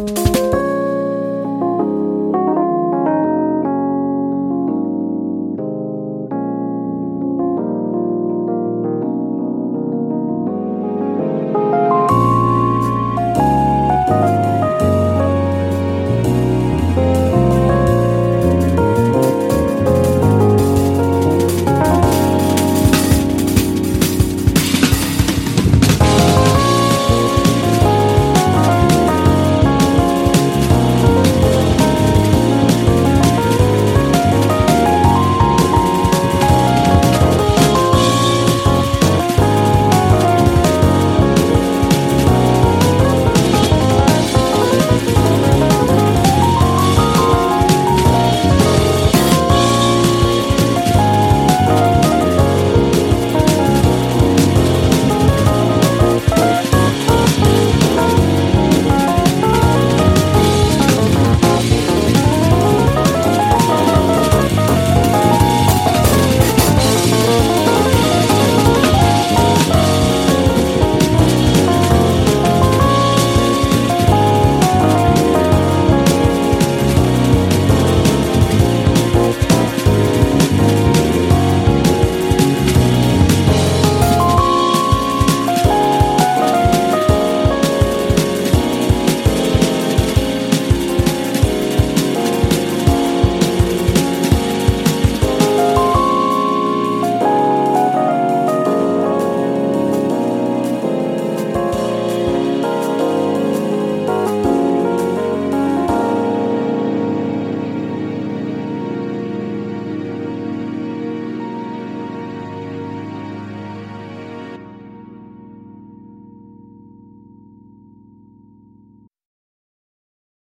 Bye.